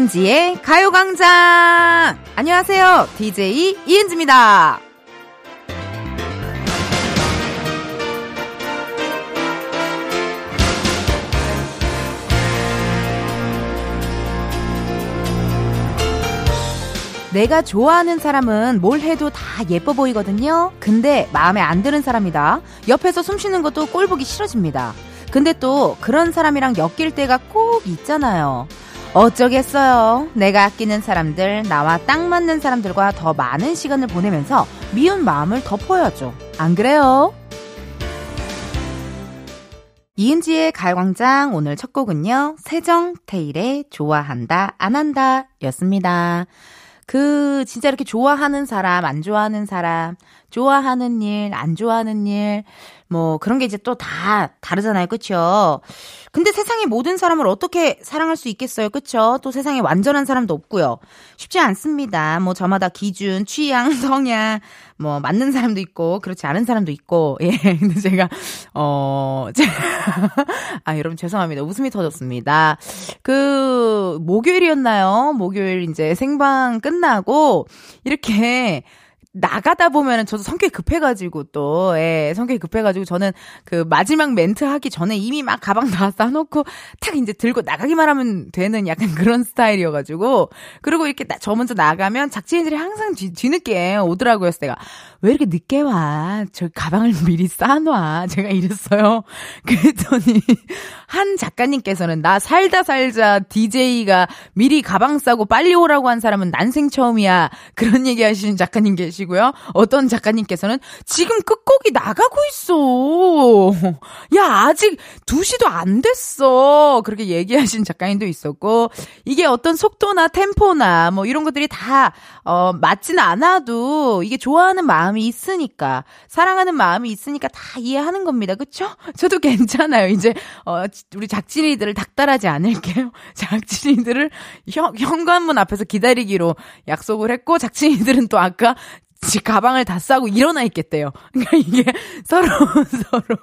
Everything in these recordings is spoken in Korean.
이은지의 가요광장! 안녕하세요. DJ 이은지입니다. 내가 좋아하는 사람은 뭘 해도 다 예뻐 보이거든요. 근데 마음에 안 드는 사람이다. 옆에서 숨 쉬는 것도 꼴 보기 싫어집니다. 근데 또 그런 사람이랑 엮일 때가 꼭 있잖아요. 어쩌겠어요. 내가 아끼는 사람들, 나와 딱 맞는 사람들과 더 많은 시간을 보내면서 미운 마음을 덮어야죠. 안 그래요? 이은지의 가요광장 오늘 첫 곡은요. 세정 테일의 좋아한다, 안 한다 였습니다. 그 진짜 이렇게 좋아하는 사람, 안 좋아하는 사람, 좋아하는 일, 안 좋아하는 일, 뭐 그런 게 이제 또 다 다르잖아요. 그쵸? 근데 세상의 모든 사람을 어떻게 사랑할 수 있겠어요. 그쵸? 또 세상에 완전한 사람도 없고요. 쉽지 않습니다. 뭐 저마다 기준, 취향, 성향, 뭐 맞는 사람도 있고 그렇지 않은 사람도 있고. 예. 근데 제가 어 제가 아 여러분 죄송합니다. 웃음이 터졌습니다. 그 목요일이었나요? 목요일 이제 생방 끝나고 이렇게 나가다 보면은 저도 성격이 급해가지고 또, 예, 성격이 급해가지고 저는 그 마지막 멘트 하기 전에 이미 막 가방 다 싸놓고 탁 이제 들고 나가기만 하면 되는 약간 그런 스타일이어가지고, 그리고 이렇게 나, 저 먼저 나가면 작지인들이 항상 뒤, 뒤늦게 오더라고요. 내가 왜 이렇게 늦게 와? 저 가방을 미리 싸놔. 제가 이랬어요. 그랬더니 한 작가님께서는 나 살다 살자 DJ가 미리 가방 싸고 빨리 오라고 한 사람은 난생 처음이야. 그런 얘기 하시는 작가님 계시 고요. 어떤 작가님께서는 지금 끝곡이 나가고 있어. 야, 아직 2시도 안 됐어. 그렇게 얘기하신 작가님도 있었고, 이게 어떤 속도나 템포나 뭐 이런 것들이 다, 어, 맞진 않아도 이게 좋아하는 마음이 있으니까, 사랑하는 마음이 있으니까 다 이해하는 겁니다. 그쵸? 저도 괜찮아요. 이제, 어, 우리 작진이들을 닥달하지 않을게요. 작진이들을 현, 현관문 앞에서 기다리기로 약속을 했고, 작진이들은 또 아까 지 가방을 다 싸고 일어나 있겠대요. 그러니까 이게 서로 서로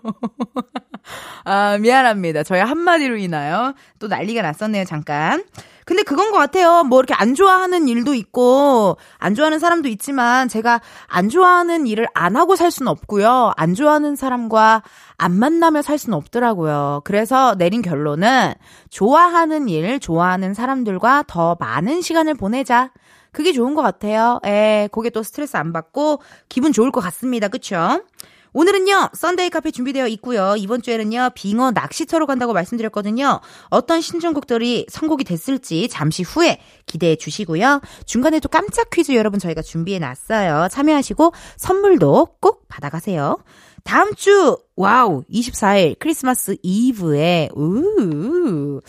아 미안합니다. 저희 한마디로 인하여 또 난리가 났었네요. 잠깐. 근데 그건 것 같아요. 뭐 이렇게 안 좋아하는 일도 있고 안 좋아하는 사람도 있지만 제가 안 좋아하는 일을 안 하고 살 수는 없고요. 안 좋아하는 사람과 안 만나며 살 수는 없더라고요. 그래서 내린 결론은 좋아하는 일, 좋아하는 사람들과 더 많은 시간을 보내자. 그게 좋은 것 같아요. 에, 그게 또 스트레스 안 받고 기분 좋을 것 같습니다. 그쵸? 오늘은요, Sunday 카페 준비되어 있고요. 이번 주에는요, 빙어 낚시터로 간다고 말씀드렸거든요. 어떤 신청곡들이 선곡이 됐을지 잠시 후에 기대해 주시고요. 중간에 또 깜짝 퀴즈 여러분 저희가 준비해 놨어요. 참여하시고 선물도 꼭 받아가세요. 다음 주 wow 24일 크리스마스 이브에 우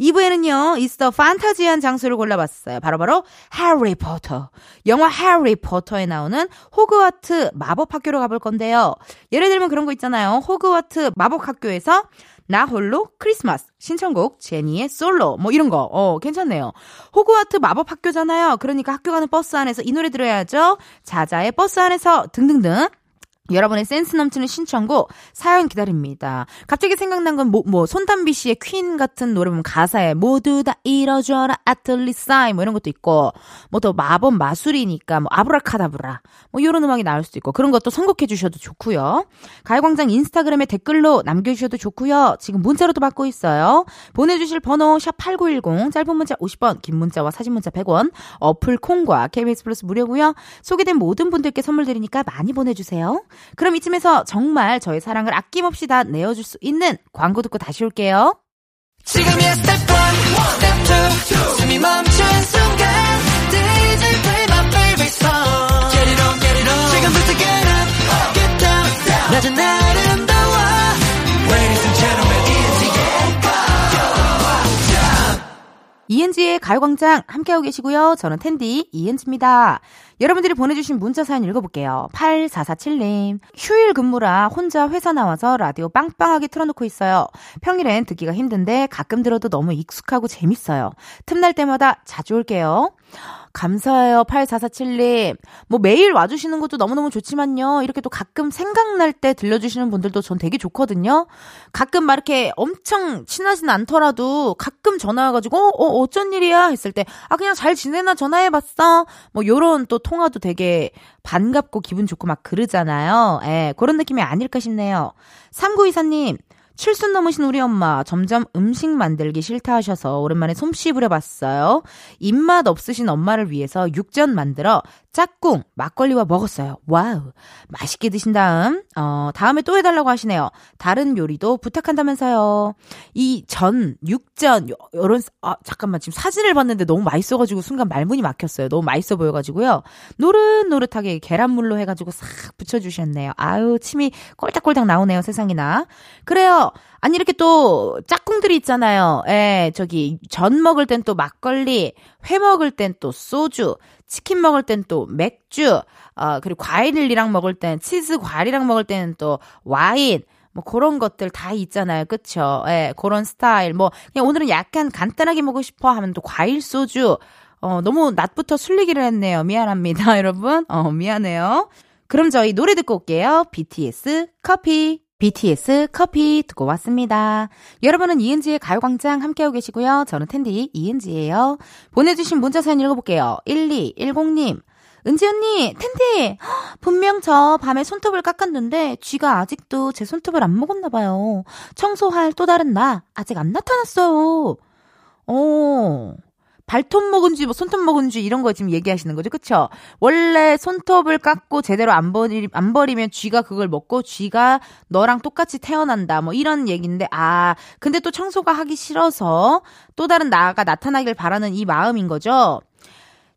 2부에는요 있어 판타지한 장소를 골라봤어요. 바로 바로 해리포터 영화 해리포터에 나오는 호그와트 마법학교로 가볼 건데요. 예를 들면 그런 거 있잖아요. 호그와트 마법학교에서 나 홀로 크리스마스 신청곡 제니의 솔로 뭐 이런 거 어 괜찮네요. 호그와트 마법 학교잖아요. 그러니까 학교 가는 버스 안에서 이 노래 들어야죠. 자자의 버스 안에서 등등등 여러분의 센스 넘치는 신청곡 사연 기다립니다. 갑자기 생각난 건뭐 뭐 손담비 씨의 퀸 같은 노래 보면 가사에 모두 다 이뤄줘라 아틀리사이 뭐 이런 것도 있고 뭐 또 마법 마술이니까 뭐 아브라카다브라 뭐 이런 음악이 나올 수도 있고 그런 것도 선곡해 주셔도 좋고요. 가요광장 인스타그램에 댓글로 남겨주셔도 좋고요. 지금 문자로도 받고 있어요. 보내주실 번호 샵 #8910 짧은 문자 50원, 긴 문자와 사진 문자 100원 어플 콩과 KBS 플러스 무료고요. 소개된 모든 분들께 선물 드리니까 많이 보내주세요. 그럼 이쯤에서 정말 저의 사랑을 아낌없이 다 내어줄 수 있는 광고 듣고 다시 올게요. 지금이야 스텝 1, 스텝 2, 숨이 멈춘 순간 DJ play my favorite song. Get it on, get it 지금부터 get up, get down 낮은 아름다워 이은지의 가요광장 함께하고 계시고요. 저는 텐디 이은지입니다. 여러분들이 보내주신 문자 사연 읽어볼게요. 8447님. 휴일 근무라 혼자 회사 나와서 라디오 빵빵하게 틀어놓고 있어요. 평일엔 듣기가 힘든데 가끔 들어도 너무 익숙하고 재밌어요. 틈날 때마다 자주 올게요. 감사해요. 8447님. 뭐 매일 와주시는 것도 너무너무 좋지만요. 이렇게 또 가끔 생각날 때 들려주시는 분들도 전 되게 좋거든요. 가끔 막 이렇게 엄청 친하진 않더라도 가끔 전화와가지고, 어, 어 어쩐 일이야? 했을 때, 아, 그냥 잘 지내나 전화해봤어? 뭐 요런 또 통화도 되게 반갑고 기분 좋고 막 그러잖아요. 예, 그런 느낌이 아닐까 싶네요. 3924님, 칠순 넘으신 우리 엄마 점점 음식 만들기 싫다 하셔서 오랜만에 솜씨 부려봤어요. 입맛 없으신 엄마를 위해서 육전 만들어 짝꿍 막걸리와 먹었어요. wow. 맛있게 드신 다음 어 다음에 또 해달라고 하시네요. 다른 요리도 부탁한다면서요. 이 전 육전 요런 아 잠깐만 지금 사진을 봤는데 너무 맛있어가지고 순간 말문이 막혔어요. 너무 맛있어 보여가지고요. 노릇노릇하게 계란물로 해가지고 싹 붙여주셨네요. 아유 침이 꼴딱꼴딱 나오네요 세상이나. 그래요. 아니, 이렇게 또 짝꿍들이 있잖아요. 예, 저기, 전 먹을 땐 또 막걸리, 회 먹을 땐 또 소주, 치킨 먹을 땐 또 맥주, 어, 그리고 과일이랑 먹을 땐 치즈 과일이랑 먹을 때는 또 와인, 뭐 그런 것들 다 있잖아요. 그쵸? 예, 그런 스타일. 뭐, 그냥 오늘은 약간 간단하게 먹고 싶어 하면 또 과일 소주. 어, 너무 낮부터 술 얘기를 했네요. 미안합니다, 여러분. 어, 미안해요. 그럼 저희 노래 듣고 올게요. BTS 커피. BTS 커피 듣고 왔습니다. 여러분은 이은지의 가요광장 함께하고 계시고요. 저는 텐디 이은지예요. 보내주신 문자 사연 읽어볼게요. 1210님. 은지 언니, 텐디! 분명 저 밤에 손톱을 깎았는데 쥐가 아직도 제 손톱을 안 먹었나봐요. 청소할 또 다른 나 아직 안 나타났어요. 어, 발톱 먹은지 뭐 손톱 먹은지 이런 거 지금 얘기하시는 거죠. 그쵸? 원래 손톱을 깎고 제대로 안, 버리, 안 버리면 쥐가 그걸 먹고 쥐가 너랑 똑같이 태어난다. 뭐 이런 얘기인데, 아, 근데 또 청소가 하기 싫어서 또 다른 나가 나타나길 바라는 이 마음인 거죠.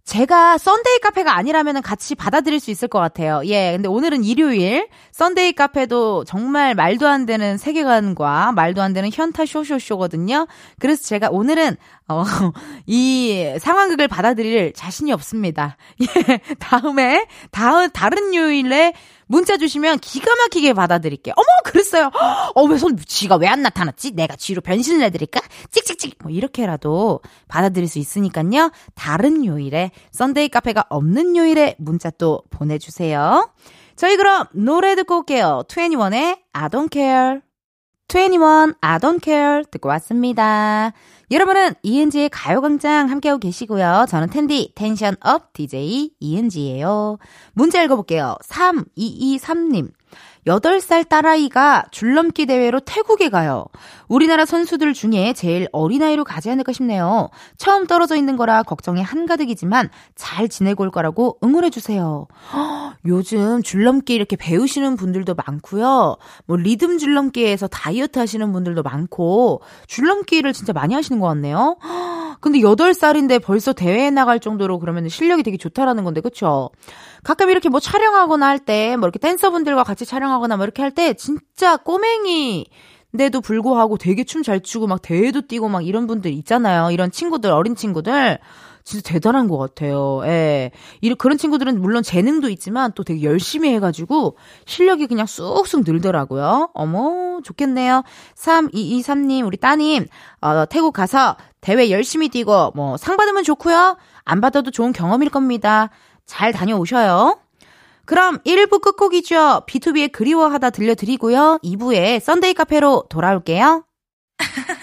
제가 Sunday 카페가 아니라면 같이 받아들일 수 있을 것 같아요. 예, 근데 오늘은 일요일. Sunday 카페도 정말 말도 안 되는 세계관과 말도 안 되는 현타 쇼쇼쇼거든요. 그래서 제가 오늘은, 어, 이 상황극을 받아들일 자신이 없습니다. 예, 다음에, 다음, 다른 요일에 문자 주시면 기가 막히게 받아드릴게요. 어머, 그랬어요. 어, 왜 손, 쥐가 왜 안 나타났지? 내가 쥐로 변신을 해드릴까? 찍찍찍! 뭐, 이렇게라도 받아들일 수 있으니까요. 다른 요일에, Sunday 카페가 없는 요일에 문자 또 보내주세요. 저희 그럼 노래 듣고 올게요. 2NE1의 I don't care. 2NE1 I don't care 듣고 왔습니다. 여러분은 이은지의 가요광장 함께하고 계시고요. 저는 텐디 tension up DJ 이은지예요. 문자 읽어볼게요. 3223님. 8살 딸아이가 줄넘기 대회로 태국에 가요. 우리나라 선수들 중에 제일 어린아이로 가지 않을까 싶네요. 처음 떨어져 있는 거라 걱정이 한가득이지만 잘 지내고 올 거라고 응원해주세요. 요즘 줄넘기 이렇게 배우시는 분들도 많고요. 뭐 리듬 줄넘기에서 다이어트 하시는 분들도 많고 줄넘기를 진짜 많이 하시는 것 같네요. 근데 8살인데 벌써 대회에 나갈 정도로 그러면 실력이 되게 좋다라는 건데, 그쵸? 가끔 이렇게 뭐 촬영하거나 할 때, 뭐 이렇게 댄서분들과 같이 촬영하거나 뭐 이렇게 할 때, 진짜 꼬맹이, 인데도 불구하고 되게 춤 잘 추고 막 대회도 뛰고 막 이런 분들 있잖아요. 이런 친구들, 어린 친구들. 진짜 대단한 것 같아요. 예. 이 그런 친구들은 물론 재능도 있지만 또 되게 열심히 해가지고 실력이 그냥 쑥쑥 늘더라고요. 어머, 좋겠네요. 3223님, 우리 따님, 어, 태국 가서 대회 열심히 뛰고 뭐 상 받으면 좋고요. 안 받아도 좋은 경험일 겁니다. 잘 다녀오셔요. 그럼 1부 끝곡이죠. B2B의 그리워하다 들려드리고요. 2부에 썬데이 카페로 돌아올게요.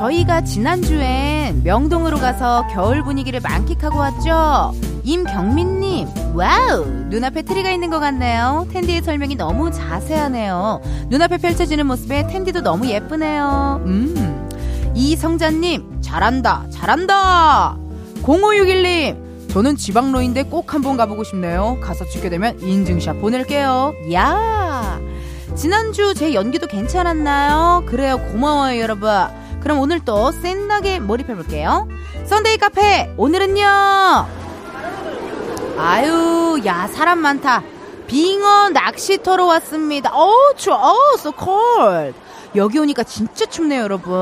저희가 지난주엔 명동으로 가서 겨울 분위기를 만끽하고 왔죠. 임경민님, wow! 눈앞에 트리가 있는 것 같네요. 텐디의 설명이 너무 자세하네요. 눈앞에 펼쳐지는 모습에 텐디도 너무 예쁘네요. 음. 이성자님, 잘한다, 잘한다! 0561님, 저는 지방러인데 꼭 한번 가보고 싶네요. 가서 찍게 되면 인증샷 보낼게요. 야! 지난주 제 연기도 괜찮았나요? 그래요. 고마워요, 여러분. 그럼 오늘 또 센나게 몰입해볼게요. Sunday 카페, 오늘은요. 아유, 야, 사람 많다. 빙어 낚시터로 왔습니다. 어우, 추워. 어우, so cold. 여기 오니까 진짜 춥네요, 여러분.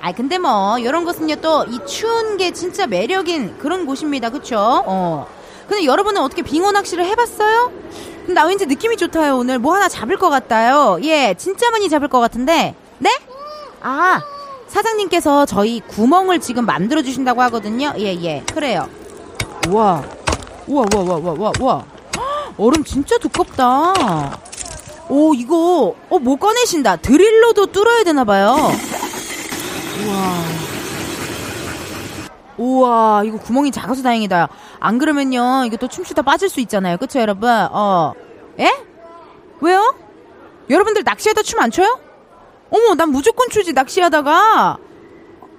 아, 근데 뭐, 이런 것은요, 또, 이 추운 게 진짜 매력인 그런 곳입니다. 그쵸? 어. 근데 여러분은 어떻게 빙어 낚시를 해봤어요? 근데 나 왠지 느낌이 좋다요, 오늘. 뭐 하나 잡을 것 같아요. 예, 진짜 많이 잡을 것 같은데. 네? 아, 사장님께서 저희 구멍을 지금 만들어 주신다고 하거든요. 예, 예. 그래요. 우와. 우와, 우와, 우와, 우와, 우와. 얼음 진짜 두껍다. 오, 이거, 어, 뭐 꺼내신다. 드릴로도 뚫어야 되나봐요. 우와. 우와, 이거 구멍이 작아서 다행이다. 안 그러면요, 이거 또 춤추다 빠질 수 있잖아요. 그쵸, 여러분? 어. 예? 왜요? 여러분들 낚시하다 춤 안 춰요? 어머, 난 무조건 추지, 낚시하다가.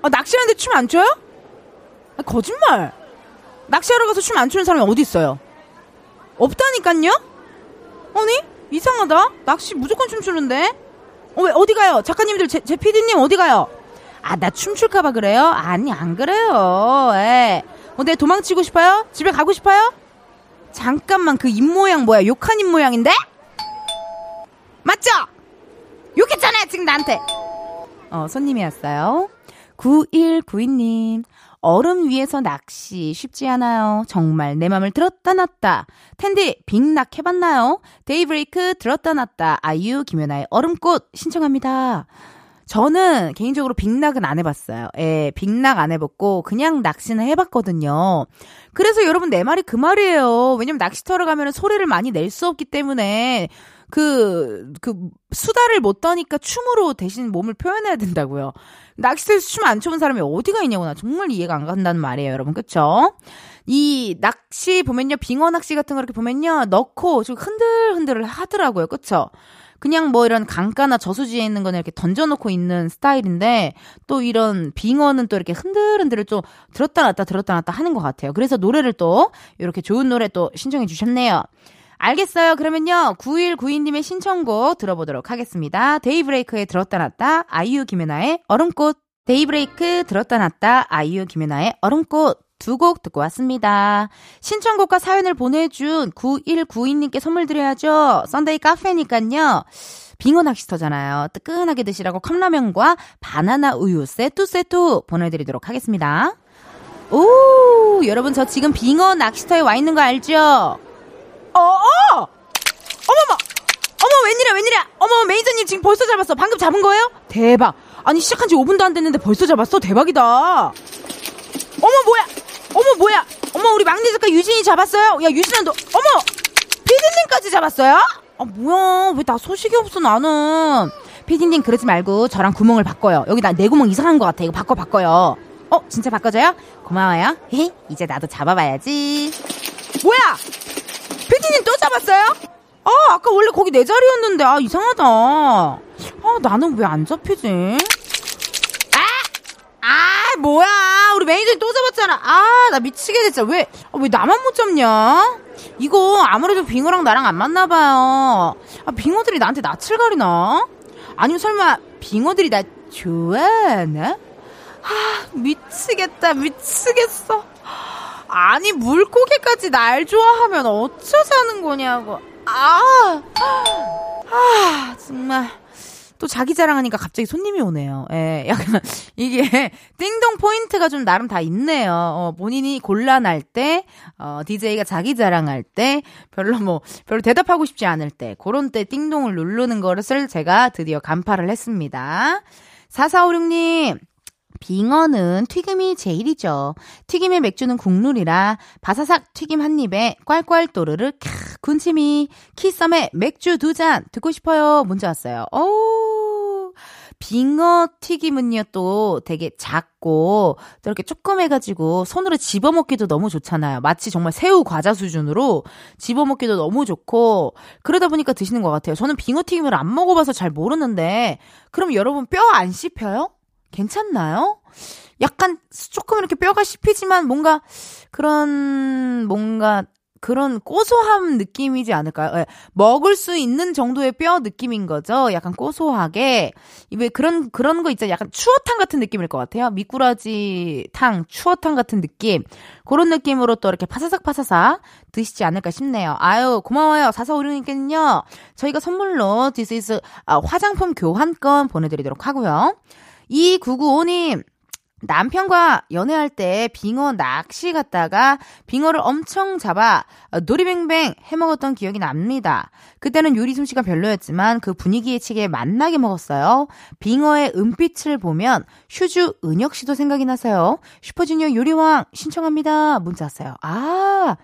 아, 낚시하는데 춤 안 춰요? 아, 거짓말. 낚시하러 가서 춤 안 추는 사람이 어디 있어요? 없다니깐요? 아니? 이상하다. 낚시 무조건 춤추는데? 어, 왜, 어디 가요? 작가님들, 제, 제 PD님 어디 가요? 아, 나 춤출까봐 그래요? 아니, 안 그래요. 예. 어, 내 도망치고 싶어요? 집에 가고 싶어요? 잠깐만, 그 입모양 뭐야? 욕한 입모양인데? 맞죠? 지금 나한테. 어, 손님이 왔어요. 9192님. 얼음 위에서 낚시 쉽지 않아요. 정말 내 맘을 들었다 놨다. 텐디 빅낙 해봤나요? 데이브레이크 들었다 놨다. 아이유 김연아의 얼음꽃 신청합니다. 저는 개인적으로 빅낙은 안 해봤어요. 예, 빅낙 안 해봤고 그냥 낚시는 해봤거든요. 그래서 여러분 내 말이 그 말이에요. 왜냐면 낚시터를 가면 소리를 많이 낼 수 없기 때문에 그, 그, 수다를 못 떠니까 춤으로 대신 몸을 표현해야 된다고요. 낚시터에서 춤 안 춰본 사람이 어디가 있냐고 나 정말 이해가 안 간다는 말이에요, 여러분. 그쵸? 이 낚시 보면요, 빙어 낚시 같은 거 이렇게 보면요, 넣고 좀 흔들흔들을 하더라고요. 그쵸? 그냥 뭐 이런 강가나 저수지에 있는 거는 이렇게 던져놓고 있는 스타일인데 또 이런 빙어는 또 이렇게 흔들흔들을 좀 들었다 놨다 들었다 놨다 하는 것 같아요. 그래서 노래를 또 이렇게 좋은 노래 또 신청해 주셨네요. 알겠어요. 그러면요. 9192님의 신청곡 들어보도록 하겠습니다. 데이브레이크의 들었다 놨다, 아이유 김연아의 얼음꽃. 데이브레이크 들었다 놨다, 아이유 김연아의 얼음꽃. 두 곡 듣고 왔습니다. 신청곡과 사연을 보내준 9192님께 선물 드려야죠. Sunday 카페니깐요. 빙어 낚시터잖아요. 뜨끈하게 드시라고 컵라면과 바나나 우유 세트 세트 보내드리도록 하겠습니다. 오, 여러분 저 지금 빙어 낚시터에 와 있는 거 알죠? 어, 어! 어머머! 어머, 웬일이야, 웬일이야! 어머, 매니저님 지금 벌써 잡았어. 방금 잡은 거예요? 대박. 아니, 시작한 지 5분도 안 됐는데 벌써 잡았어? 대박이다. 어머, 뭐야! 어머, 뭐야! 어머, 우리 막내 작가 유진이 잡았어요? 야, 유진아, 너, 어머! 피디님까지 잡았어요? 아, 뭐야. 왜 나 소식이 없어, 나는. 피디님, 그러지 말고 저랑 구멍을 바꿔요. 여기 나 내 구멍 이상한 것 같아. 이거 바꿔, 바꿔요. 어, 진짜 바꿔줘요? 고마워요. 헤 이제 나도 잡아봐야지. 뭐야! 피디님 또 잡았어요? 아, 아까 원래 거기 내 자리였는데, 아, 이상하다. 아, 나는 왜 안 잡히지? 아! 아, 뭐야. 우리 매니저님 또 잡았잖아. 아, 나 미치게 됐잖아. 왜, 아, 왜 나만 못 잡냐? 이거 아무래도 빙어랑 나랑 안 맞나봐요. 아, 빙어들이 나한테 낯을 가리나? 아니면 설마 빙어들이 나 좋아하나? 아, 미치겠다, 미치겠어. 아니, 물고기까지 날 좋아하면 어쩌자는 거냐고. 아, 아, 정말. 또 자기 자랑하니까 갑자기 손님이 오네요. 예, 약간, 이게, 띵동 포인트가 좀 나름 다 있네요. 어, 본인이 곤란할 때, 어, DJ가 자기 자랑할 때, 별로 뭐, 별로 대답하고 싶지 않을 때, 그런 때 띵동을 누르는 것을 제가 드디어 간파를 했습니다. 4456님, 빙어는 튀김이 제일이죠. 튀김에 맥주는 국룰이라 바사삭 튀김 한 입에 꽐꽐 또르르 캬 군침이 키썸에 맥주 두 잔 듣고 싶어요. 문자 왔어요. 어우 빙어 튀김은요 또 되게 작고 또 이렇게 조그매가지고 손으로 집어먹기도 너무 좋잖아요. 마치 정말 새우 과자 수준으로 집어먹기도 너무 좋고 그러다 보니까 드시는 것 같아요. 저는 빙어 튀김을 안 먹어봐서 잘 모르는데 그럼 여러분 뼈 안 씹혀요? 괜찮나요? 약간 조금 이렇게 뼈가 씹히지만 뭔가 그런 뭔가 그런 고소함 느낌이지 않을까요? 네, 먹을 수 있는 정도의 뼈 느낌인 거죠. 약간 고소하게. 왜 그런, 그런 거 있잖아요. 약간 추어탕 같은 느낌일 것 같아요. 미꾸라지 탕, 추어탕 같은 느낌. 그런 느낌으로 또 이렇게 파사삭 파사삭 드시지 않을까 싶네요. 아유, 고마워요. 사사오륙님께는요. 저희가 선물로 디스이스 아, 화장품 교환권 보내드리도록 하고요. 2995님, 남편과 연애할 때 빙어 낚시 갔다가 빙어를 엄청 잡아 도리뱅뱅 해 먹었던 기억이 납니다. 그때는 요리 솜씨가 별로였지만 그 분위기에 치게 맛나게 먹었어요. 빙어의 은빛을 보면 휴주 은혁 씨도 생각이 나서요. 슈퍼주니어 요리왕 신청합니다. 문자 왔어요. 아.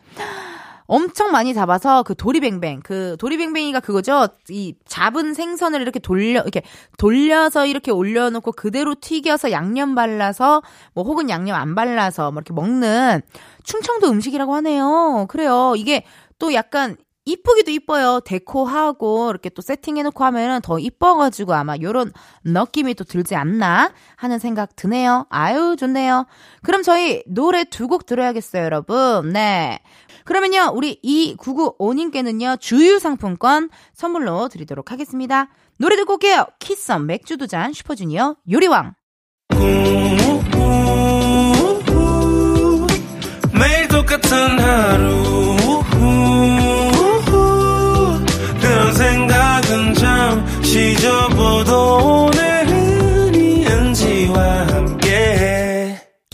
엄청 많이 잡아서 그 도리뱅뱅 그 도리뱅뱅이가 그거죠. 이 잡은 생선을 이렇게 돌려 이렇게 돌려서 이렇게 올려놓고 그대로 튀겨서 양념 발라서 뭐 혹은 양념 안 발라서 뭐 이렇게 먹는 충청도 음식이라고 하네요. 그래요. 이게 또 약간 이쁘기도 이뻐요. 데코하고 이렇게 또 세팅해놓고 하면은 더 이뻐가지고 아마 요런 느낌이 또 들지 않나 하는 생각 드네요. 아유 좋네요. 그럼 저희 노래 두 곡 들어야겠어요, 여러분. 네. 그러면요, 우리 2995님께는요, 주유상품권 선물로 드리도록 하겠습니다. 노래 듣고 올게요. 키썸 맥주 두 잔 슈퍼주니어 요리왕. 매일 똑같은 하루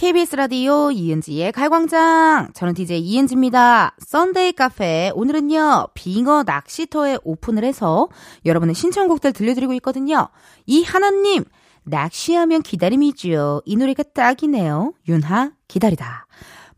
KBS 라디오 이은지의 가요광장. 저는 DJ 이은지입니다. 썬데이 카페. 오늘은요, 빙어 낚시터에 오픈을 해서 여러분의 신청곡들 들려드리고 있거든요. 이하나 님, 낚시하면 기다림이죠. 이 노래가 딱이네요. 윤하, 기다리다.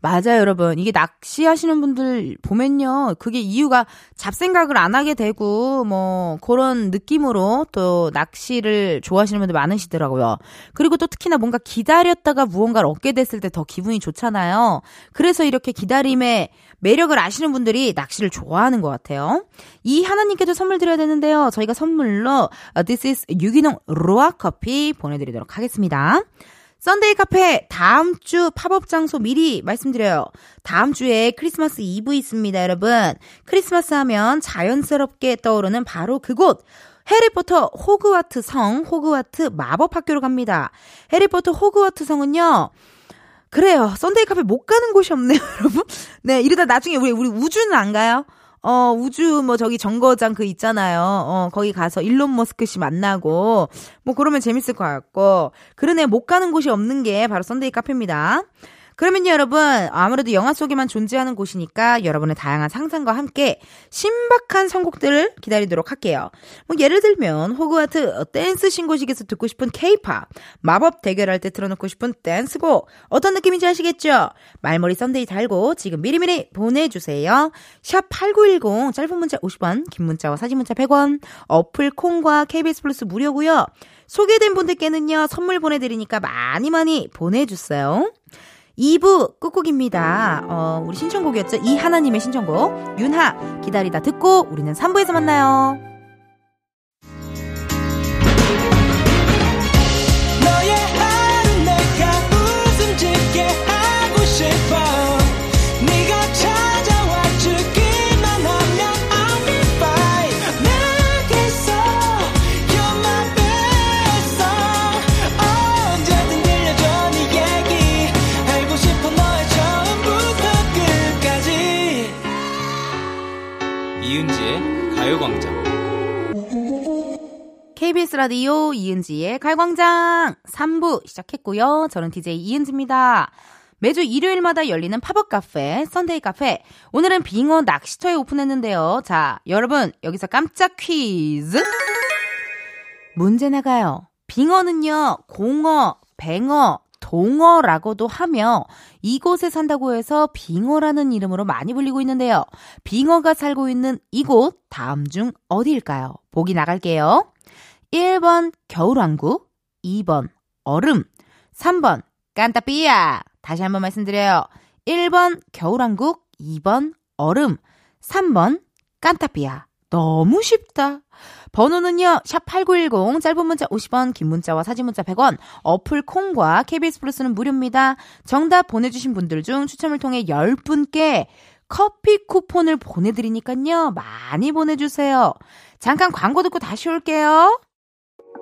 맞아요, 여러분. 이게 낚시하시는 분들 보면요. 그게 이유가 잡생각을 안 하게 되고, 뭐, 그런 느낌으로 또 낚시를 좋아하시는 분들 많으시더라고요. 그리고 또 특히나 뭔가 기다렸다가 무언가를 얻게 됐을 때 더 기분이 좋잖아요. 그래서 이렇게 기다림의 매력을 아시는 분들이 낚시를 좋아하는 것 같아요. 이하나 님께도 선물 드려야 되는데요. 저희가 선물로 This is 유기농 로아 커피 보내드리도록 하겠습니다. 썬데이 카페 다음 주 팝업 장소 미리 말씀드려요. 다음 주에 크리스마스 이브 있습니다, 여러분. 크리스마스 하면 자연스럽게 떠오르는 바로 그곳. 해리포터 호그와트 성, 호그와트 마법 학교로 갑니다. 해리포터 호그와트 성은요. 그래요. 썬데이 카페 못 가는 곳이 없네요, 여러분. 네, 이러다 나중에 우리 우리 우주는 안 가요? 어, 우주 뭐 저기 정거장 그 있잖아요. 어, 거기 가서 일론 머스크 씨 만나고 뭐 그러면 재밌을 것 같고. 그러네 못 가는 곳이 없는 게 바로 썬데이 카페입니다. 그러면요, 여러분. 아무래도 영화 속에만 존재하는 곳이니까 여러분의 다양한 상상과 함께 신박한 선곡들을 기다리도록 할게요. 뭐, 예를 들면, 호그와트 댄스 신고식에서 듣고 싶은 케이팝, 마법 대결할 때 틀어놓고 싶은 댄스곡, 어떤 느낌인지 아시겠죠? 말머리 썬데이 달고 지금 미리미리 보내주세요. 샵 8910, 짧은 문자 50원, 긴 문자와 사진 문자 100원, 어플 콩과 KBS 플러스 무료고요 소개된 분들께는요, 선물 보내드리니까 많이 많이 보내주세요. 2부 끝곡입니다. 어, 우리 신청곡이었죠? 이하나 님의 신청곡. 윤하, 기다리다 듣고 우리는 3부에서 만나요. 라디오 이은지의 가요광장 3부 시작했고요. 저는 DJ 이은지입니다. 매주 일요일마다 열리는 팝업 카페, 썬데이 카페. 오늘은 빙어 낚시터에 오픈했는데요. 자, 여러분, 여기서 깜짝 퀴즈. 문제 나가요. 빙어는요, 공어, 뱅어, 동어라고도 하며 이곳에 산다고 해서 빙어라는 이름으로 많이 불리고 있는데요. 빙어가 살고 있는 이곳 다음 중 어디일까요? 보기 나갈게요. 1번 겨울왕국, 2번 얼음, 3번 깐따삐야. 다시 한번 말씀드려요. 1번 겨울왕국, 2번 얼음, 3번 깐따삐야. 너무 쉽다. 번호는요, 샵8910, 짧은 문자 50원, 긴 문자와 사진 문자 100원, 어플 콩과 KBS 플러스는 무료입니다. 정답 보내주신 분들 중 추첨을 통해 10분께 커피 쿠폰을 보내드리니까요, 많이 보내주세요. 잠깐 광고 듣고 다시 올게요.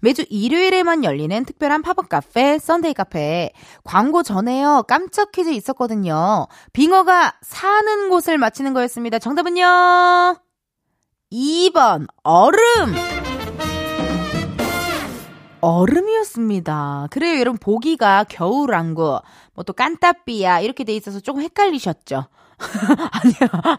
매주 일요일에만 열리는 특별한 팝업 카페, 썬데이 카페. 광고 전에요. 깜짝 퀴즈 있었거든요. 빙어가 사는 곳을 맞히는 거였습니다. 정답은요? 2번, 얼음! 얼음이었습니다. 그래요, 여러분. 보기가 겨울왕국, 뭐 또 깐따삐야, 이렇게 돼 있어서 조금 헷갈리셨죠? 아니야.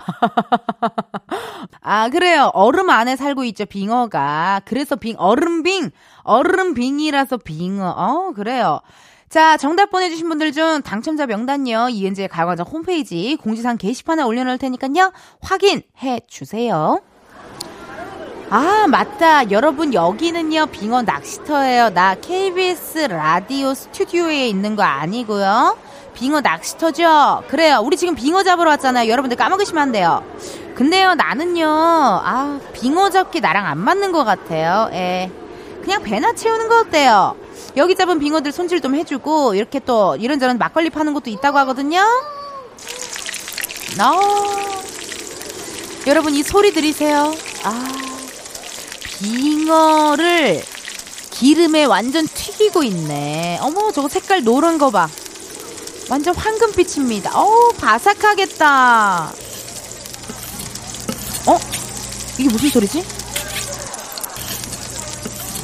아, 그래요. 얼음 안에 살고 있죠, 빙어가. 그래서 빙, 얼음빙, 얼음빙이라서 빙어. 어, 그래요. 자, 정답 보내주신 분들 중 당첨자 명단요, 이은지의 가요광장 홈페이지 공지사항 게시판에 올려놓을 테니까요, 확인해 주세요. 아, 맞다. 여러분, 여기는요, 빙어 낚시터예요. 나 KBS 라디오 스튜디오에 있는 거 아니고요. 빙어 낚시터죠? 그래요. 우리 지금 빙어 잡으러 왔잖아요. 여러분들 까먹으시면 안 돼요. 근데요, 나는요, 아, 빙어 잡기 나랑 안 맞는 것 같아요. 예. 그냥 배나 채우는 거 어때요? 여기 잡은 빙어들 손질 좀 해주고, 이렇게 또 이런저런 막걸리 파는 것도 있다고 하거든요? 어, 여러분, 이 소리 들리세요? 아, 빙어를 기름에 완전 튀기고 있네. 어머, 저거 색깔 노란 거 봐. 완전 황금빛입니다. 어우, 바삭하겠다. 어? 이게 무슨 소리지?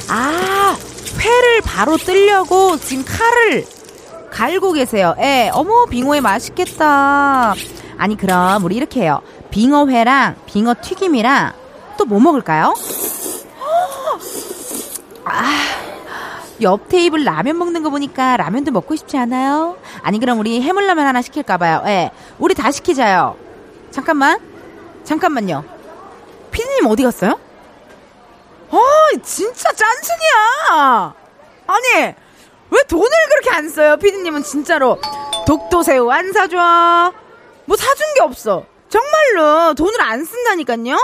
아, 회를 바로 뜨려고 지금 칼을 갈고 계세요. 예, 어머, 빙어회 맛있겠다. 아니, 그럼 우리 이렇게 해요. 빙어회랑 빙어 튀김이랑 또 뭐 먹을까요? 옆 테이블 라면 먹는 거 보니까 라면도 먹고 싶지 않아요? 아니 그럼 우리 해물라면 하나 시킬까봐요. 예, 우리 다 시키자요. 잠깐만, 잠깐만요. 피디님 어디 갔어요? 아, 진짜 짠순이야. 아니 왜 돈을 그렇게 안 써요? 피디님은 진짜로 독도새우 안 사줘. 뭐 사준 게 없어. 정말로 돈을 안 쓴다니까요.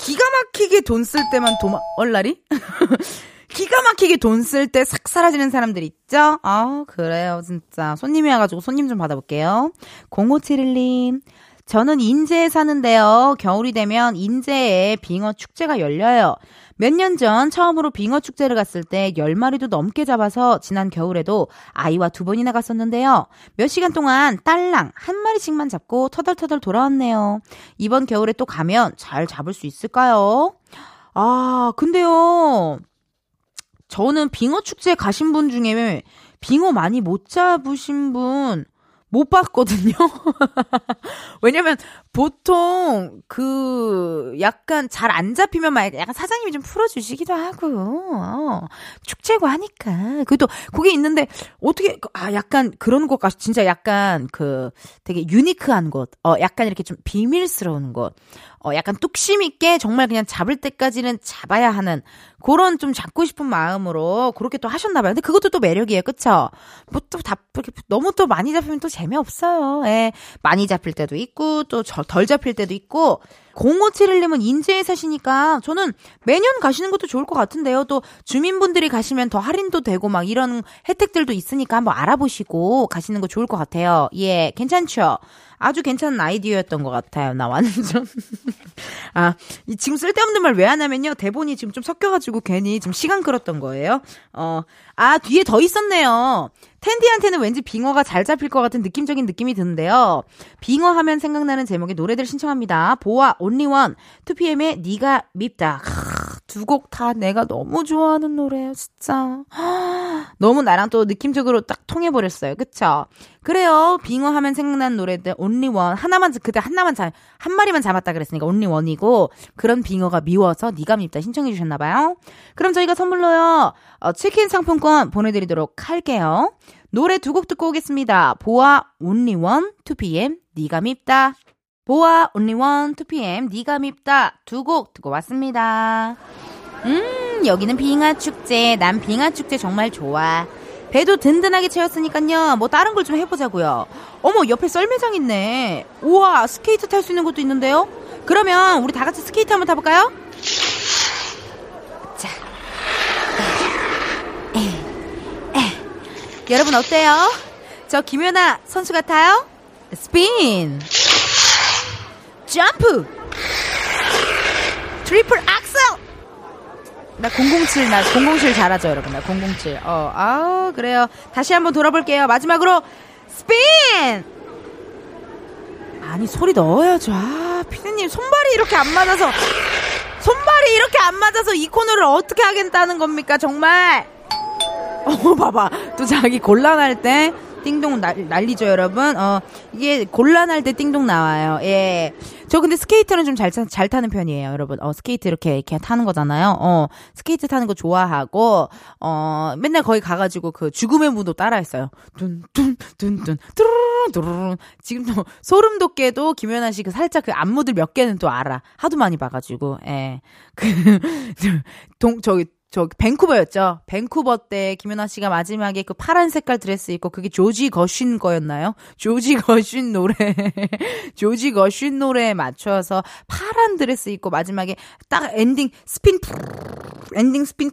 기가 막히게 돈 쓸 때만 도마 얼라리? 기가 막히게 돈 쓸 때 싹 사라지는 사람들 있죠? 아, 그래요, 진짜. 손님이 와가지고 손님 좀 받아볼게요. 0571님. 저는 인제에 사는데요. 겨울이 되면 인제에 빙어 축제가 열려요. 몇 년 전 처음으로 빙어 축제를 갔을 때 10마리도 넘게 잡아서 지난 겨울에도 아이와 두 번이나 갔었는데요. 몇 시간 동안 딸랑 한 마리씩만 잡고 터덜터덜 돌아왔네요. 이번 겨울에 또 가면 잘 잡을 수 있을까요? 아, 근데요. 저는 빙어 축제 가신 분 중에 빙어 많이 못 잡으신 분 못 봤거든요. 왜냐면 보통 그 약간 잘 안 잡히면 막 약간 사장님이 좀 풀어주시기도 하고 어, 축제고 하니까 그래도 그게 있는데 어떻게 아 약간 그런 것 같, 진짜 약간 그 되게 유니크한 곳, 어 약간 이렇게 좀 비밀스러운 곳, 어 약간 뚝심 있게 정말 그냥 잡을 때까지는 잡아야 하는 그런 좀 잡고 싶은 마음으로 그렇게 또 하셨나 봐요. 근데 그것도 또 매력이에요, 그쵸? 뭐 또 다, 이렇게 너무 또 많이 잡히면 또 재미없어요. 예. 많이 잡힐 때도 있고, 또 덜 잡힐 때도 있고, 0571님은 인제에 사시니까 저는 매년 가시는 것도 좋을 것 같은데요. 또 주민분들이 가시면 더 할인도 되고 막 이런 혜택들도 있으니까 한번 알아보시고 가시는 거 좋을 것 같아요. 예, 괜찮죠? 아주 괜찮은 아이디어였던 것 같아요. 나 완전. 아, 이 지금 쓸데없는 말왜 하냐면요. 대본이 지금 좀 섞여가지고 괜히 좀 시간 끌었던 거예요. 어, 아, 뒤에 더 있었네요. 텐디한테는 왠지 빙어가 잘 잡힐 것 같은 느낌적인 느낌이 드는데요. 빙어 하면 생각나는 제목의 노래들 신청합니다. 보아, 온리원, 2PM의 니가 밉다. 두 곡 다 내가 너무 좋아하는 노래예요, 진짜. 너무 나랑 또 느낌적으로 딱 통해버렸어요. 그쵸? 그래요. 빙어 하면 생각나는 노래들 온리 원 하나만 그때 하나만 잘 한 마리만 잡았다 그랬으니까 온리 원이고 그런 빙어가 미워서 니가 밉다 신청해 주셨나 봐요. 그럼 저희가 선물로요. 어, 치킨 상품권 보내드리도록 할게요. 노래 두 곡 듣고 오겠습니다. 보아 One 2PM 니가 밉다. 보아 Only One 2PM 니가 밉다. 두 곡 듣고 왔습니다. 음 여기는 빙하 축제. 난 빙하 축제 정말 좋아. 배도 든든하게 채웠으니까요. 뭐 다른 걸 좀 해보자고요. 어머 옆에 썰매장 있네. 우와 스케이트 탈 수 있는 것도 있는데요. 그러면 우리 다 같이 스케이트 한번 타볼까요? 자, 에, 에. 여러분 어때요? 저 김연아 선수 같아요? 스핀, 점프, 트리플 악셀. 나 007, 나 007 잘하죠, 여러분. 나 007. 어, 아, 그래요. 다시 한번 돌아볼게요. 마지막으로, 스핀! 아니, 소리 넣어야죠. 아, 피디님, 손발이 이렇게 안 맞아서, 손발이 이렇게 안 맞아서 이 코너를 어떻게 하겠다는 겁니까, 정말? 어, 봐봐. 또 자기 곤란할 때, 띵동 날, 난리죠, 여러분. 어, 이게 곤란할 때 띵동 나와요. 예. 저 근데 스케이트는 좀 잘 잘 타는 편이에요, 여러분. 어, 스케이트 이렇게 이렇게 타는 거잖아요. 어, 스케이트 타는 거 좋아하고 어, 맨날 거기 가 가지고 그 죽음의 무도 따라 했어요. 둔둔둔둔 뚜루루 뚜루루. 지금도 소름 돋게도 김연아 씨 그 살짝 그 안무들 몇 개는 또 알아. 하도 많이 봐 가지고. 예. 그 동 저기 저 밴쿠버였죠. 밴쿠버 때 김연아 씨가 마지막에 그 파란 색깔 드레스 입고 그게 조지 거쉰 거였나요? 조지 거쉰 노래. 조지 거쉰 노래에 맞춰서 파란 드레스 입고 마지막에 딱 엔딩 스핀 엔딩 스핀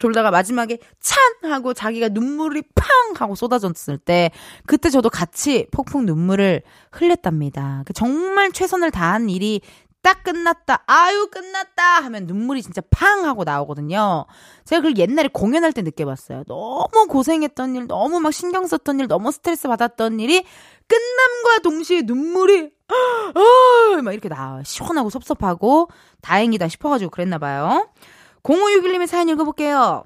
돌다가 마지막에 찬 하고 자기가 눈물이 팡 하고 쏟아졌을 때 그때 저도 같이 폭풍 눈물을 흘렸답니다. 그 정말 최선을 다한 일이 딱 끝났다. 아유, 끝났다. 하면 눈물이 진짜 팡 하고 나오거든요. 제가 그걸 옛날에 공연할 때 느껴봤어요. 너무 고생했던 일, 너무 막 신경 썼던 일, 너무 스트레스 받았던 일이 끝남과 동시에 눈물이, 아, 막 이렇게 나와요. 시원하고 섭섭하고 다행이다 싶어가지고 그랬나봐요. 0561님의 사연 읽어볼게요.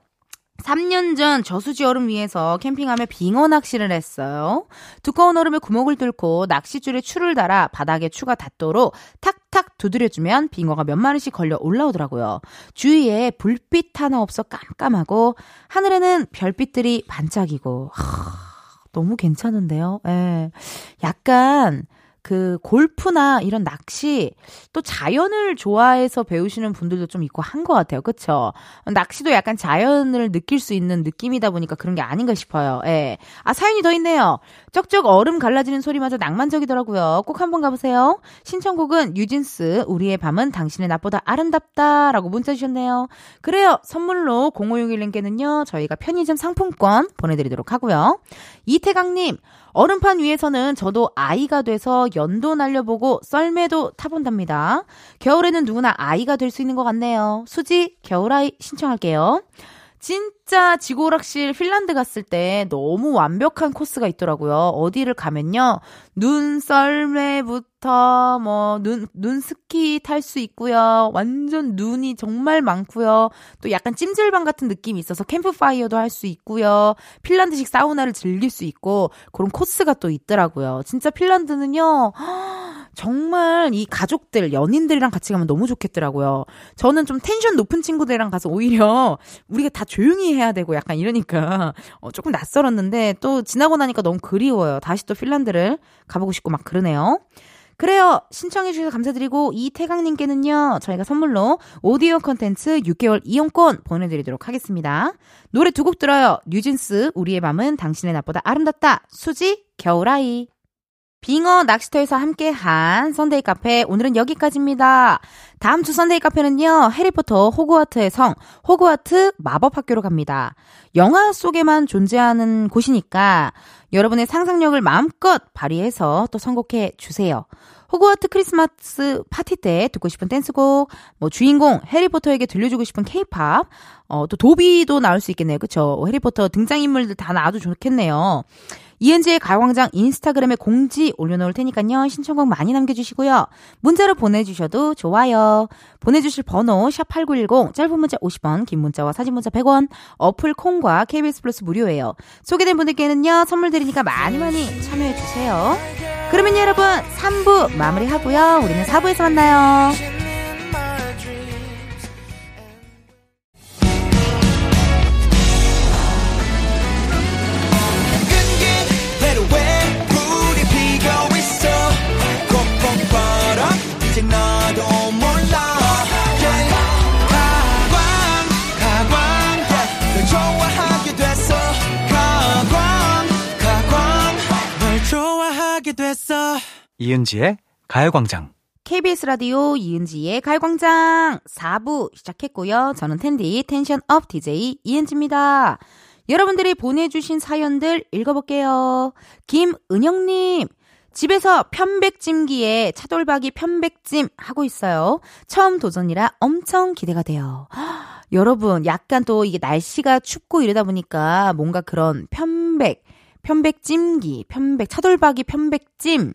3년 전 저수지 얼음 위에서 캠핑하며 빙어 낚시를 했어요. 두꺼운 얼음에 구멍을 뚫고 낚싯줄에 추를 달아 바닥에 추가 닿도록 탁 탁 두드려주면 빙어가 몇 마리씩 걸려 올라오더라고요. 주위에 불빛 하나 없어 깜깜하고 하늘에는 별빛들이 반짝이고 하, 너무 괜찮은데요. 예. 약간 그 골프나 이런 낚시 또 자연을 좋아해서 배우시는 분들도 좀 있고 한 것 같아요. 그쵸? 낚시도 약간 자연을 느낄 수 있는 느낌이다 보니까 그런 게 아닌가 싶어요. 예. 아, 사연이 더 있네요. 쩍쩍 얼음 갈라지는 소리마저 낭만적이더라고요. 꼭 한번 가보세요. 신청곡은 유진스, 우리의 밤은 당신의 낮보다 아름답다. 라고 문자 주셨네요. 그래요. 선물로 0561님께는요, 저희가 편의점 상품권 보내드리도록 하고요. 이태강님, 얼음판 위에서는 저도 아이가 돼서 연도 날려보고 썰매도 타본답니다. 겨울에는 누구나 아이가 될 수 있는 것 같네요. 수지, 겨울아이 신청할게요. 진짜 지고락실 핀란드 갔을 때 너무 완벽한 코스가 있더라고요. 어디를 가면요. 눈 썰매부터 뭐 눈 눈 스키 탈 수 있고요. 완전 눈이 정말 많고요. 또 약간 찜질방 같은 느낌이 있어서 캠프파이어도 할 수 있고요. 핀란드식 사우나를 즐길 수 있고 그런 코스가 또 있더라고요. 진짜 핀란드는요. 정말 이 가족들, 연인들이랑 같이 가면 너무 좋겠더라고요. 저는 좀 텐션 높은 친구들이랑 가서 오히려 우리가 다 조용히 해야 되고 약간 이러니까 어, 조금 낯설었는데 또 지나고 나니까 너무 그리워요. 다시 또 핀란드를 가보고 싶고 막 그러네요. 그래요. 신청해주셔서 감사드리고, 이태강님께는요, 저희가 선물로 오디오 컨텐츠 6개월 이용권 보내드리도록 하겠습니다. 노래 두 곡 들어요. 뉴진스, 우리의 밤은 당신의 낮보다 아름답다. 수지, 겨울아이. 빙어 낚시터에서 함께한 선데이 카페 오늘은 여기까지입니다. 다음 주 선데이 카페는요. 해리포터 호그와트의 성 호그와트 마법학교로 갑니다. 영화 속에만 존재하는 곳이니까 여러분의 상상력을 마음껏 발휘해서 또 선곡해 주세요. 호그와트 크리스마스 파티 때 듣고 싶은 댄스곡, 뭐 주인공 해리포터에게 들려주고 싶은 케이팝, 어, 또 도비도 나올 수 있겠네요. 그쵸? 해리포터 등장인물들 다 나와도 좋겠네요. 이은지의 가광장 인스타그램에 공지 올려놓을 테니까요. 신청곡 많이 남겨주시고요. 문자로 보내주셔도 좋아요. 보내주실 번호 샵8910 짧은 문자 50원 긴 문자와 사진 문자 100원 어플 콩과 KBS 플러스 무료예요. 소개된 분들께는요. 선물 드리니까 많이 많이 참여해주세요. 그러면 여러분 3부 마무리하고요. 우리는 4부에서 만나요. 아직 너도 몰라 가광 가광 널 좋아하게 됐어 가광 가광 널 좋아하게 됐어 이은지의 가요광장 KBS 라디오 이은지의 가요광장 4부 시작했고요. 저는 텐디 텐션업 DJ 이은지입니다. 여러분들이 보내주신 사연들 읽어볼게요. 김은영님, 집에서 편백찜기에 차돌박이 편백찜 하고 있어요. 처음 도전이라 엄청 기대가 돼요. 여러분, 약간 또 이게 날씨가 춥고 이러다 보니까 뭔가 그런 편백, 편백찜기, 편백, 차돌박이 편백찜,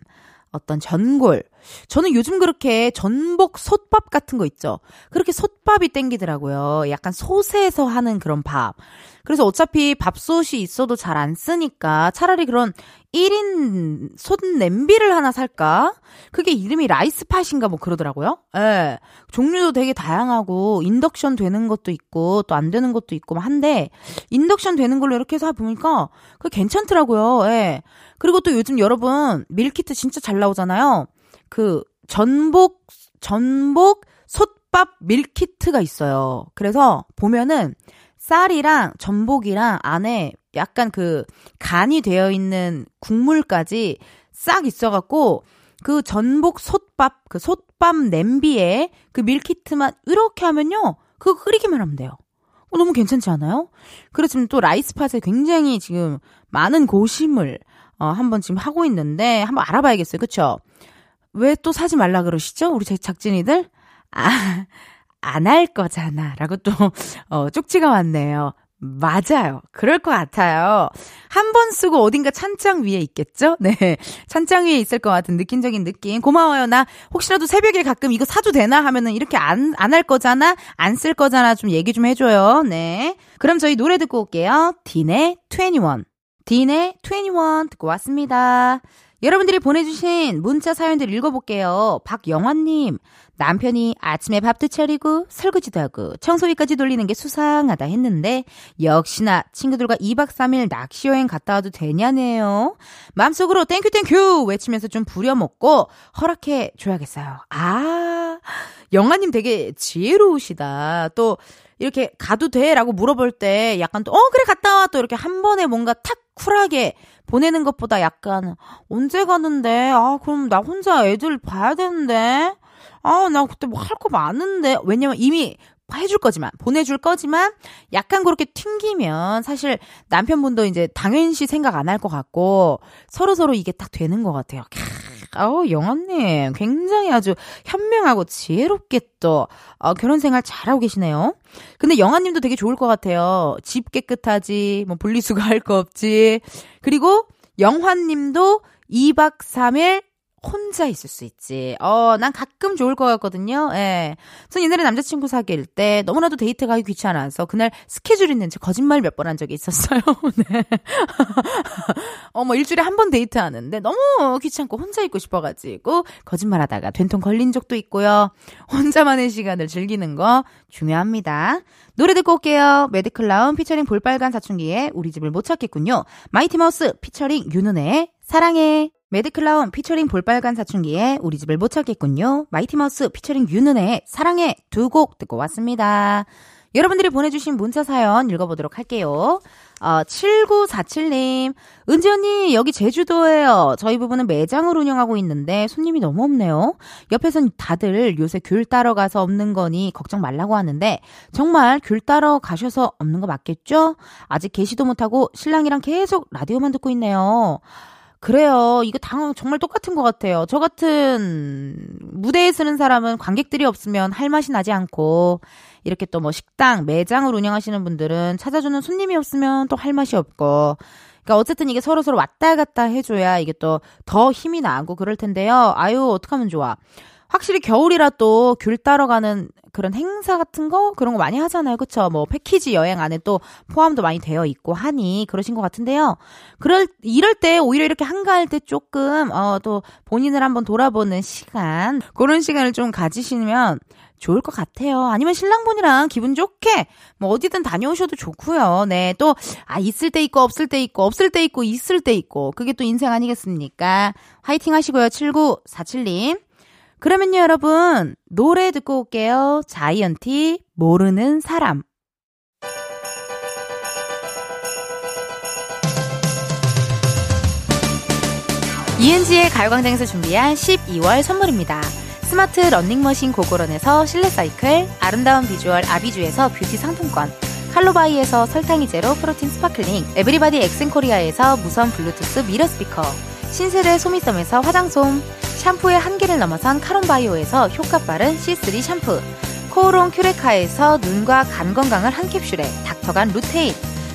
어떤 전골. 저는 요즘 그렇게 전복 솥밥 같은 거 있죠. 그렇게 솥밥이 땡기더라고요. 약간 솥에서 하는 그런 밥. 그래서 어차피 밥솥이 있어도 잘 안 쓰니까 차라리 그런 1인 솥 냄비를 하나 살까? 그게 이름이 라이스팟인가 뭐 그러더라고요. 예. 종류도 되게 다양하고 인덕션 되는 것도 있고 또 안 되는 것도 있고 뭐 한데 인덕션 되는 걸로 이렇게 해서 보니까 그게 괜찮더라고요. 예. 그리고 또 요즘 여러분 밀키트 진짜 잘 나오잖아요. 그 전복 전복 솥밥 밀키트가 있어요. 그래서 보면은 쌀이랑 전복이랑 안에 약간 그 간이 되어 있는 국물까지 싹 있어갖고 그 전복 솥밥 그 솥밥 냄비에 그 밀키트만 이렇게 하면요 그거 끓이기만 하면 돼요. 어, 너무 괜찮지 않아요? 지금 또 라이스팟에 굉장히 지금 많은 고심을 어, 한번 지금 하고 있는데 한번 알아봐야겠어요. 그쵸? 왜 또 사지 말라 그러시죠? 우리 제 작진이들? 아, 안 할 거잖아. 라고 또, 어, 쪽지가 왔네요. 맞아요. 그럴 것 같아요. 한 번 쓰고 어딘가 찬장 위에 있겠죠? 네. 찬장 위에 있을 것 같은 느낌적인 느낌. 고마워요. 나 혹시라도 새벽에 가끔 이거 사도 되나 하면은 이렇게 안, 안 할 거잖아? 안 쓸 거잖아? 좀 얘기 좀 해줘요. 네. 그럼 저희 노래 듣고 올게요. 딘의 21. 딘의 21 듣고 왔습니다. 여러분들이 보내주신 문자 사연들 읽어볼게요. 박영환님, 남편이 아침에 밥도 차리고 설거지도 하고 청소기까지 돌리는 게 수상하다 했는데 역시나 친구들과 2박 3일 낚시 여행 갔다 와도 되냐네요. 마음속으로 thank you thank you 외치면서 좀 부려먹고 허락해 줘야겠어요. 아, 영환님 되게 지혜로우시다. 또 이렇게 가도 돼? 라고 물어볼 때 약간 또, 어, 그래, 갔다 와. 또 이렇게 한 번에 뭔가 탁 쿨하게 보내는 것보다 약간, 언제 가는데? 아, 그럼 나 혼자 애들 봐야 되는데? 아, 나 그때 뭐 할 거 많은데. 왜냐면 이미 해줄 거지만, 보내줄 거지만, 약간 그렇게 튕기면, 사실 남편분도 이제 당연시 생각 안 할 것 같고, 서로 서로 이게 딱 되는 것 같아요. 아우, 영원님, 굉장히 아주 현명하고 지혜롭게 또, 어, 결혼 생활 잘하고 계시네요. 근데 영환님도 되게 좋을 것 같아요. 집 깨끗하지, 뭐, 분리수거 할 거 없지. 그리고 영환님도 2박 3일 혼자 있을 수 있지. 어, 난 가끔 좋을 것 같거든요. 예. 전 옛날에 남자친구 사귈 때 너무나도 데이트 가기 귀찮아서 그날 스케줄 있는지 거짓말 몇 번 한 적이 있었어요. 네. 어, 뭐 일주일에 한 번 데이트 하는데 너무 귀찮고 혼자 있고 싶어가지고 거짓말 하다가 된통 걸린 적도 있고요. 혼자만의 시간을 즐기는 거 중요합니다. 노래 듣고 올게요. 매드클라운 피처링 볼빨간 사춘기에 우리 집을 못 찾겠군요. 마이티마우스 피처링 윤은혜의 사랑해. 매드클라운 피처링 볼빨간 사춘기에 우리 집을 못 찾겠군요. 마이티마우스 피처링 윤은혜의 사랑해 두 곡 듣고 왔습니다. 여러분들이 보내주신 문자 사연 읽어보도록 할게요. 어, 7947님, 은지 언니, 여기 제주도예요. 저희 부부는 매장을 운영하고 있는데 손님이 너무 없네요. 옆에선 다들 요새 귤 따러 가서 없는 거니 걱정 말라고 하는데 정말 귤 따러 가셔서 없는 거 맞겠죠? 아직 계시도 못하고 신랑이랑 계속 라디오만 듣고 있네요. 그래요. 이거 당 정말 똑같은 것 같아요. 저 같은 무대에 서는 사람은 관객들이 없으면 할 맛이 나지 않고 이렇게 또 뭐 식당, 매장을 운영하시는 분들은 찾아주는 손님이 없으면 또 할 맛이 없고. 그러니까 어쨌든 이게 서로 서로 왔다 갔다 해줘야 이게 또 더 힘이 나고 그럴 텐데요. 아유 어떡하면 좋아. 확실히 겨울이라 또 귤 따러 가는 그런 행사 같은 거 그런 거 많이 하잖아요. 그쵸? 뭐 패키지 여행 안에 또 포함도 많이 되어 있고 하니 그러신 것 같은데요. 그럴 이럴 때 오히려 이렇게 한가할 때 조금 어 또 본인을 한번 돌아보는 시간 그런 시간을 좀 가지시면 좋을 것 같아요. 아니면 신랑분이랑 기분 좋게 뭐 어디든 다녀오셔도 좋고요. 네, 또 아 있을 때 있고 없을 때 있고 없을 때 있고 있을 때 있고 그게 또 인생 아니겠습니까? 화이팅 하시고요. 7947님. 그러면요, 여러분, 노래 듣고 올게요. 자이언티, 모르는 사람. 이은지의 가요광장에서 준비한 12월 선물입니다. 스마트 러닝머신 고고런에서 실내 사이클, 아름다운 비주얼 아비주에서 뷰티 상품권, 칼로바이에서 설탕이 제로 프로틴 스파클링, 에브리바디 엑센코리아에서 무선 블루투스 미러 스피커, 신세대 소미섬에서 화장솜, 샴푸의 한계를 넘어선 카론바이오에서 효과 빠른 C3 샴푸, 코오롱 큐레카에서 눈과 간 건강을 한 캡슐에 닥터간 루테인,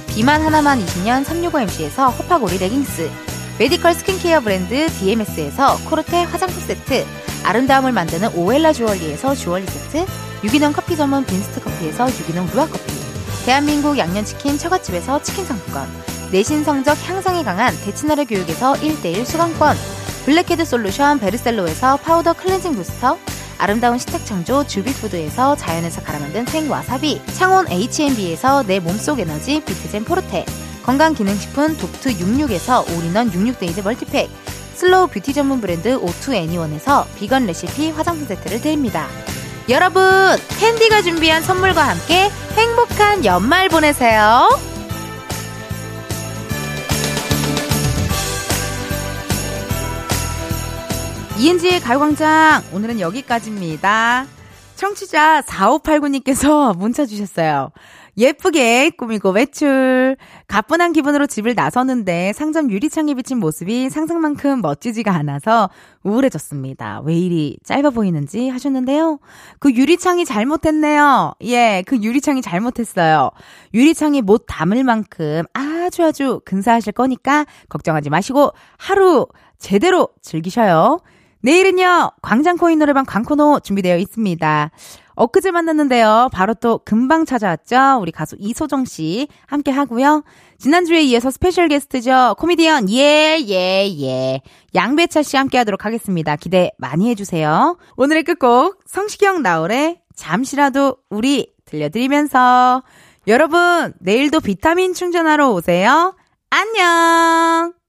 비만 하나만 20년 365MC에서 호파고리 레깅스, 메디컬 스킨케어 브랜드 DMS에서 코르테 화장품 세트, 아름다움을 만드는 오엘라 주얼리에서 주얼리 세트, 유기농 커피 전문 빈스트 커피에서 유기농 루아 커피, 대한민국 양념치킨 처갓집에서 치킨 상품권, 내신 성적 향상에 강한 대치나래 교육에서 1대1 수강권, 블랙헤드 솔루션 베르셀로에서 파우더 클렌징 부스터, 아름다운 식탁 창조 주비푸드에서 자연에서 갈아 만든 생와사비, 창원 H&B에서 내 몸속 에너지 비트젠 포르테, 건강기능식품 독트 66에서 올인원 66데이즈 멀티팩, 슬로우 뷰티 전문 브랜드 오투 애니원에서 비건 레시피 화장품 세트를 드립니다. 여러분, 캔디가 준비한 선물과 함께 행복한 연말 보내세요. 이은지의 가요광장 오늘은 여기까지입니다. 청취자 4589님께서 문자 주셨어요. 예쁘게 꾸미고 외출. 가뿐한 기분으로 집을 나서는데 상점 유리창에 비친 모습이 상상만큼 멋지지가 않아서 우울해졌습니다. 왜 이리 짧아 보이는지 하셨는데요. 그 유리창이 잘못했네요. 예, 그 유리창이 잘못했어요. 유리창이 못 담을 만큼 아주 아주 근사하실 거니까 걱정하지 마시고 하루 제대로 즐기셔요. 내일은요, 광장코인 노래방 광코노 준비되어 있습니다. 엊그제 만났는데요. 바로 또 금방 찾아왔죠. 우리 가수 이소정 씨 함께 하고요. 지난주에 이어서 스페셜 게스트죠. 코미디언 예, 예, 예. 양배차 씨 함께 하도록 하겠습니다. 기대 많이 해주세요. 오늘의 끝곡 성시경 나올의 잠시라도 우리 들려드리면서 여러분 내일도 비타민 충전하러 오세요. 안녕!